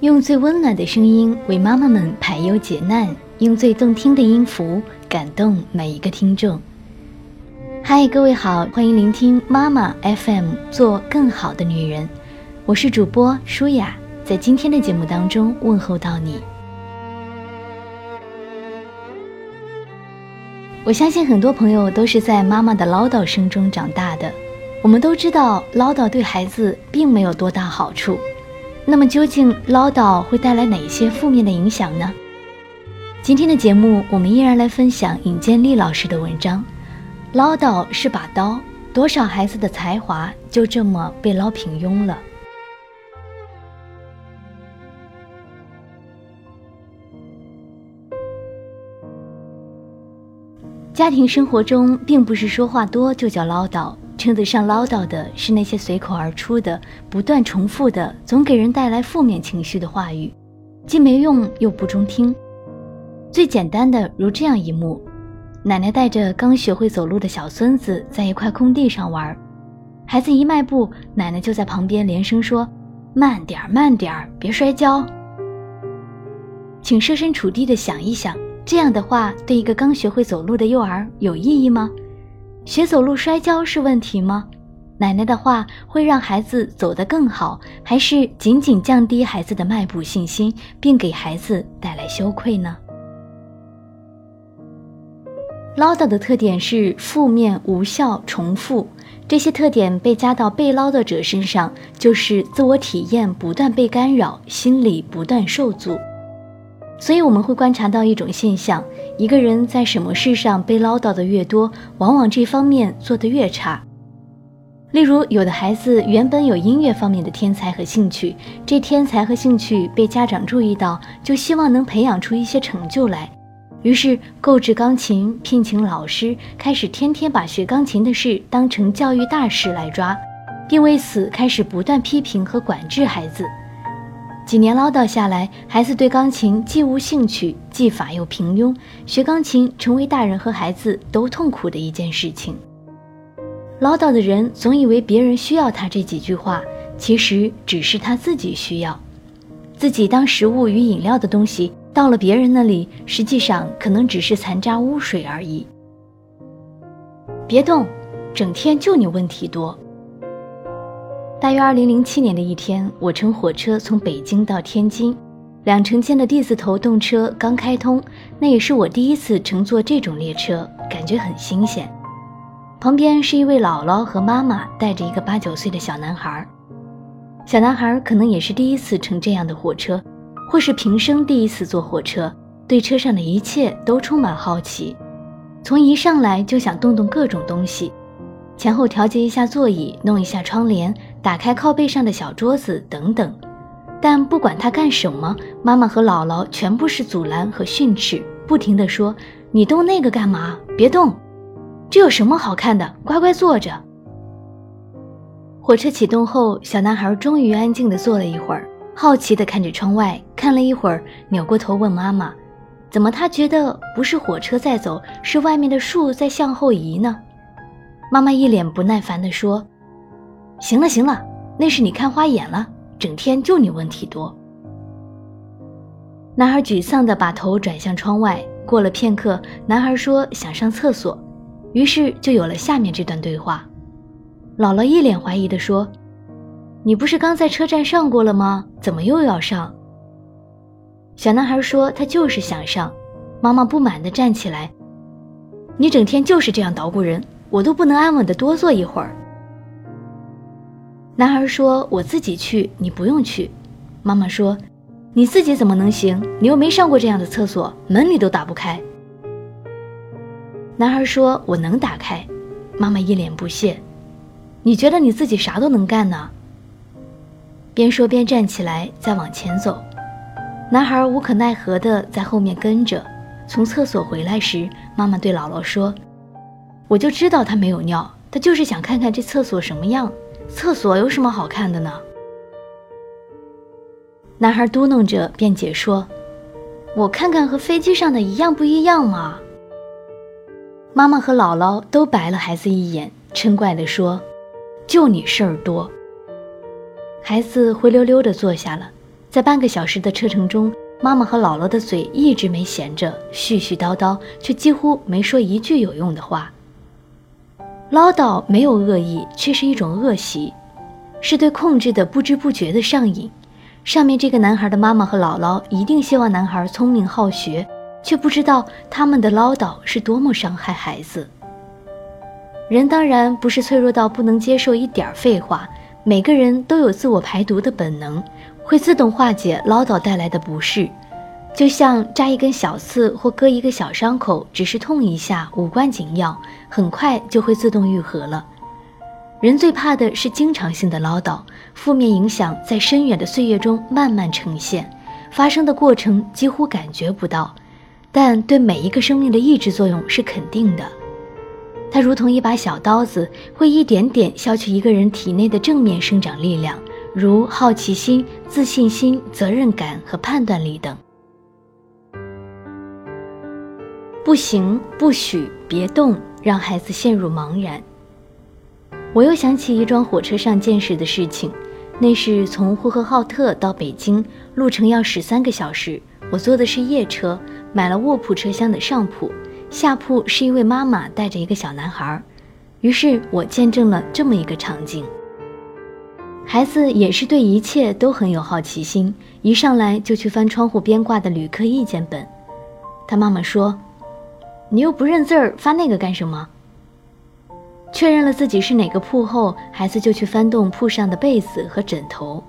用最温暖的声音为妈妈们排忧解难，用最动听的音符感动每一个听众。嗨，各位好，欢迎聆听妈妈 FM，做更好的女人。我是主播舒雅，在今天的节目当中问候到你。我相信很多朋友都是在妈妈的唠叨声中长大的。我们都知道，唠叨对孩子并没有多大好处。那么，究竟唠叨会带来哪些负面的影响呢？今天的节目，我们依然来分享尹建莉老师的文章。唠叨是把刀，多少孩子的才华就这么被唠平庸了。家庭生活中，并不是说话多就叫唠叨。称得上唠叨的是那些随口而出的、不断重复的、总给人带来负面情绪的话语，既没用又不中听。最简单的，如这样一幕：奶奶带着刚学会走路的小孙子在一块空地上玩，孩子一迈步，奶奶就在旁边连声说：“慢点儿，慢点儿，别摔跤。”请设身处地的想一想，这样的话对一个刚学会走路的幼儿有意义吗？学走路摔跤是问题吗？奶奶的话会让孩子走得更好，还是仅仅降低孩子的迈步信心，并给孩子带来羞愧呢？唠叨的特点是负面、无效、重复，这些特点被加到被唠叨者身上，就是自我体验不断被干扰，心理不断受阻。所以我们会观察到一种现象：一个人在什么事上被唠叨的越多，往往这方面做得越差。例如，有的孩子原本有音乐方面的天才和兴趣，这天才和兴趣被家长注意到，就希望能培养出一些成就来，于是购置钢琴，聘请老师，开始天天把学钢琴的事当成教育大事来抓，并为此开始不断批评和管制孩子。几年唠叨下来，孩子对钢琴既无兴趣，技法又平庸，学钢琴成为大人和孩子都痛苦的一件事情。唠叨的人总以为别人需要他这几句话，其实只是他自己需要。自己当食物与饮料的东西，到了别人那里，实际上可能只是残渣污水而已。别动，整天就你问题多。大约二零零七年的一天，我乘火车从北京到天津，两城间的 D 字头动车刚开通，那也是我第一次乘坐这种列车，感觉很新鲜。旁边是一位姥姥和妈妈带着一个八九岁的小男孩，小男孩可能也是第一次乘这样的火车，或是平生第一次坐火车，对车上的一切都充满好奇，从一上来就想动动各种东西，前后调节一下座椅，弄一下窗帘。打开靠背上的小桌子等等，但不管他干什么，妈妈和姥姥全部是阻拦和训斥，不停地说：“你动那个干嘛？别动，这有什么好看的？乖乖坐着。”火车启动后，小男孩终于安静地坐了一会儿，好奇地看着窗外，看了一会儿，扭过头问妈妈：“怎么他觉得不是火车在走，是外面的树在向后移呢？”妈妈一脸不耐烦地说。行了行了，那是你看花眼了，整天就你问题多。男孩沮丧地把头转向窗外。过了片刻，男孩说想上厕所，于是就有了下面这段对话。姥姥一脸怀疑地说：“你不是刚在车站上过了吗？怎么又要上？”小男孩说：“他就是想上。”妈妈不满地站起来：“你整天就是这样捣鼓人，我都不能安稳地多坐一会儿。”男孩说：“我自己去，你不用去。”妈妈说：“你自己怎么能行？你又没上过这样的厕所，门你都打不开。”男孩说：“我能打开。”妈妈一脸不屑：“你觉得你自己啥都能干呢？”边说边站起来，再往前走。男孩无可奈何地在后面跟着。从厕所回来时，妈妈对姥姥说：“我就知道他没有尿，他就是想看看这厕所什么样。”厕所有什么好看的呢？男孩嘟囔着辩解说：“我看看和飞机上的一样不一样嘛。”妈妈和姥姥都白了孩子一眼，嗔怪地说：“就你事儿多。”孩子灰溜溜地坐下了，在半个小时的车程中，妈妈和姥姥的嘴一直没闲着，絮絮叨叨，却几乎没说一句有用的话。唠叨没有恶意，却是一种恶习，是对控制的不知不觉的上瘾。上面这个男孩的妈妈和姥姥一定希望男孩聪明好学，却不知道他们的唠叨是多么伤害孩子。人当然不是脆弱到不能接受一点废话，每个人都有自我排毒的本能，会自动化解唠叨带来的不适。就像扎一根小刺或割一个小伤口，只是痛一下，无关紧要，很快就会自动愈合了。人最怕的是经常性的唠叨，负面影响在深远的岁月中慢慢呈现，发生的过程几乎感觉不到，但对每一个生命的抑制作用是肯定的。它如同一把小刀子，会一点点削去一个人体内的正面生长力量，如好奇心、自信心、责任感和判断力等。不行，不许，别动，让孩子陷入茫然。我又想起一桩火车上见识的事情，那是从呼和浩特到北京，路程要十三个小时。我坐的是夜车，买了卧铺车厢的上铺。下铺是一位妈妈带着一个小男孩，于是我见证了这么一个场景。孩子也是对一切都很有好奇心，一上来就去翻窗户边挂的旅客意见本。他妈妈说：“你又不认字儿，翻那个干什么？”确认了自己是哪个铺后，孩子就去翻动铺上的被子和枕头。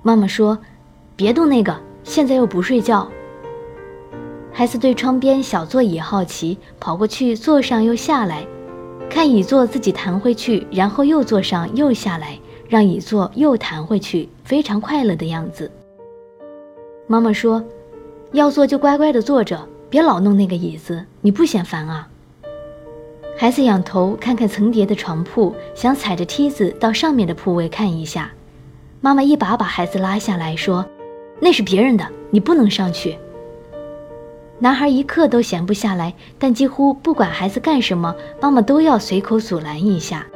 妈妈说：“别动那个，现在又不睡觉。”孩子对窗边小座椅好奇，跑过去坐上又下来，看椅座自己弹回去，然后又坐上又下来，让椅座又弹回去，非常快乐的样子。妈妈说：“要坐就乖乖的坐着，别老弄那个椅子，你不嫌烦啊？”孩子仰头看看层叠的床铺，想踩着梯子到上面的铺位看一下。妈妈一把把孩子拉下来，说：“那是别人的，你不能上去。”男孩一刻都闲不下来，但几乎不管孩子干什么，妈妈都要随口阻拦一下。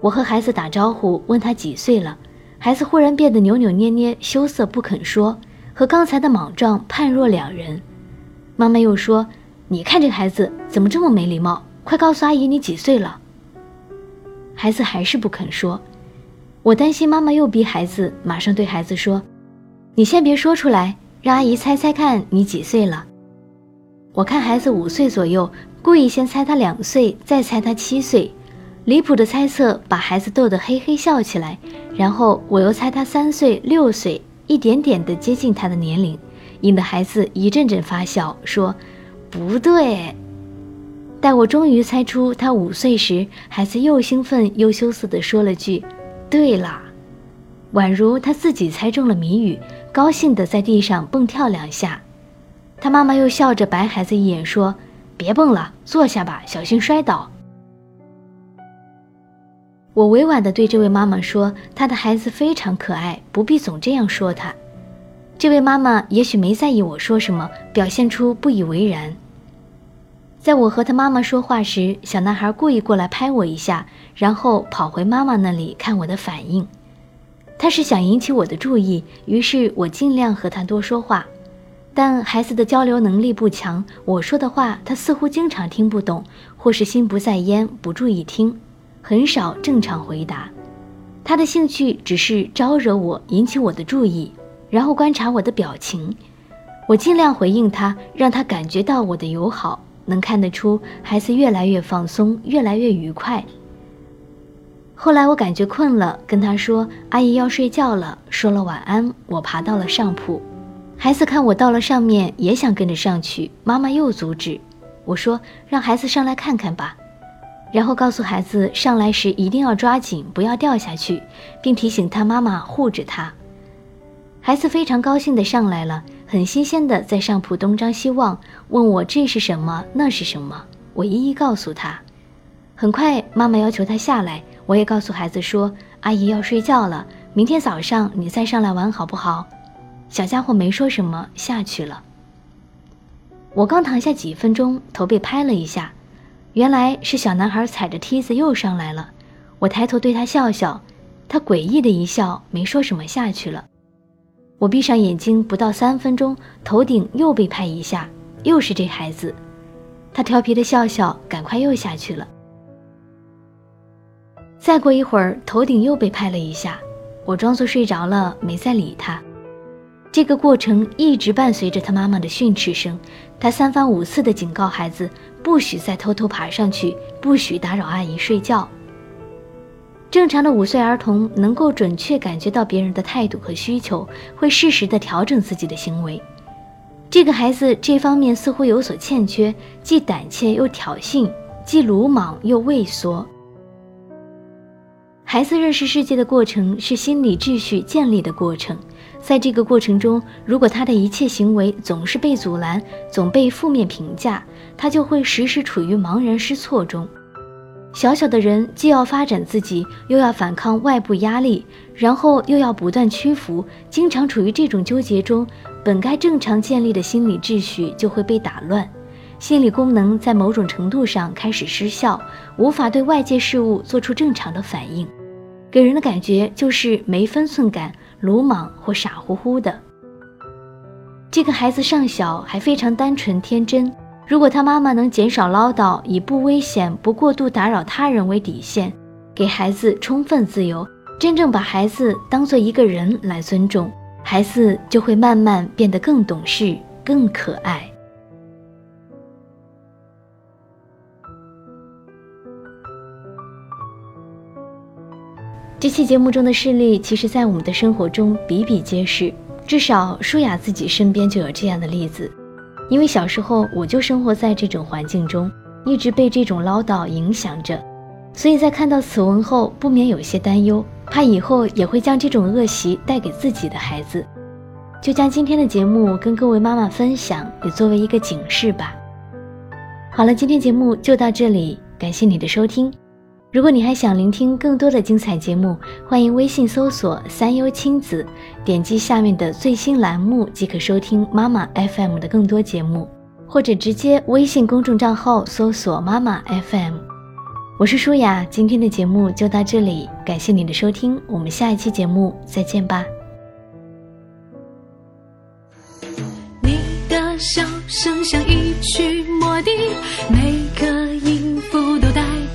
我和孩子打招呼，问他几岁了，孩子忽然变得扭扭捏捏、羞涩不肯说，和刚才的莽撞判若两人。妈妈又说：“你看这孩子怎么这么没礼貌？快告诉阿姨你几岁了。”孩子还是不肯说。我担心妈妈又逼孩子，马上对孩子说：“你先别说出来，让阿姨猜猜看你几岁了。”我看孩子五岁左右，故意先猜他两岁，再猜他七岁，离谱的猜测把孩子逗得嘿嘿笑起来。然后我又猜他三岁、六岁，一点点的接近他的年龄，引得孩子一阵阵发笑，说不对。待我终于猜出他五岁时，孩子又兴奋又羞涩地说了句：“对啦。”宛如他自己猜中了谜语，高兴地在地上蹦跳两下。他妈妈又笑着白孩子一眼，说：“别蹦了，坐下吧，小心摔倒。”我委婉地对这位妈妈说：“她的孩子非常可爱，不必总这样说他。”这位妈妈也许没在意我说什么，表现出不以为然。在我和他妈妈说话时，小男孩故意过来拍我一下，然后跑回妈妈那里看我的反应。他是想引起我的注意，于是我尽量和他多说话。但孩子的交流能力不强，我说的话他似乎经常听不懂，或是心不在焉，不注意听，很少正常回答。他的兴趣只是招惹我，引起我的注意，然后观察我的表情。我尽量回应他，让他感觉到我的友好。能看得出孩子越来越放松，越来越愉快。后来我感觉困了，跟他说：“阿姨要睡觉了。”说了晚安，我爬到了上铺。孩子看我到了上面，也想跟着上去。妈妈又阻止我说：“让孩子上来看看吧。”然后告诉孩子上来时一定要抓紧，不要掉下去，并提醒他妈妈护着他。孩子非常高兴地上来了，很新鲜地在上铺东张西望，问我这是什么，那是什么。我一一告诉他。很快，妈妈要求他下来，我也告诉孩子说：“阿姨要睡觉了，明天早上你再上来玩好不好？”小家伙没说什么，下去了。我刚躺下几分钟，头被拍了一下，原来是小男孩踩着梯子又上来了。我抬头对他笑笑，他诡异的一笑，没说什么，下去了。我闭上眼睛，不到三分钟，头顶又被拍一下，又是这孩子。他调皮的笑笑，赶快又下去了。再过一会儿，头顶又被拍了一下，我装作睡着了，没再理他。这个过程一直伴随着他妈妈的训斥声，他三番五次的警告孩子不许再偷偷爬上去，不许打扰阿姨睡觉。正常的五岁儿童能够准确感觉到别人的态度和需求，会适时的调整自己的行为。这个孩子这方面似乎有所欠缺，既胆怯又挑衅，既鲁莽又畏缩。孩子认识世界的过程是心理秩序建立的过程，在这个过程中，如果他的一切行为总是被阻拦，总被负面评价，他就会时时处于茫然失措中。小小的人既要发展自己，又要反抗外部压力，然后又要不断屈服，经常处于这种纠结中，本该正常建立的心理秩序就会被打乱，心理功能在某种程度上开始失效，无法对外界事物做出正常的反应，给人的感觉就是没分寸感、鲁莽或傻乎乎的。这个孩子尚小，还非常单纯天真。如果他妈妈能减少唠叨，以不危险、不过度打扰他人为底线，给孩子充分自由，真正把孩子当做一个人来尊重，孩子就会慢慢变得更懂事、更可爱。这期节目中的事例，其实在我们的生活中比比皆是，至少舒雅自己身边就有这样的例子。因为小时候我就生活在这种环境中，一直被这种唠叨影响着，所以在看到此文后，不免有些担忧，怕以后也会将这种恶习带给自己的孩子，就将今天的节目跟各位妈妈分享，也作为一个警示吧。好了，今天节目就到这里，感谢你的收听。如果你还想聆听更多的精彩节目，欢迎微信搜索“三优亲子”，点击下面的最新栏目即可收听妈妈 FM 的更多节目，或者直接微信公众账号搜索“妈妈 FM”。我是舒雅，今天的节目就到这里，感谢你的收听，我们下一期节目再见吧。你的笑声像一曲魔笛，每个音。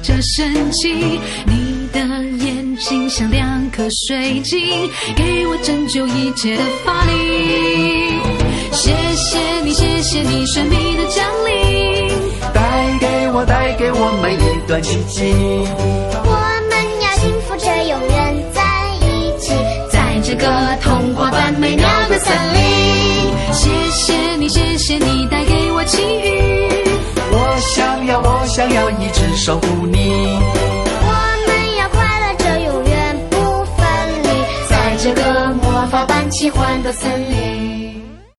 着神奇，你的眼睛像两颗水晶，给我拯救一切的法力。谢谢你，谢谢你神秘的降临，带给我，带给我每一段奇迹。我们要幸福着，永远在一起，在这个童话般美妙的森林。谢谢你，谢谢你带给我奇遇。我想要，我想要一直守护你。我们要快乐着，永远不分离，在这个魔法般奇幻的森林。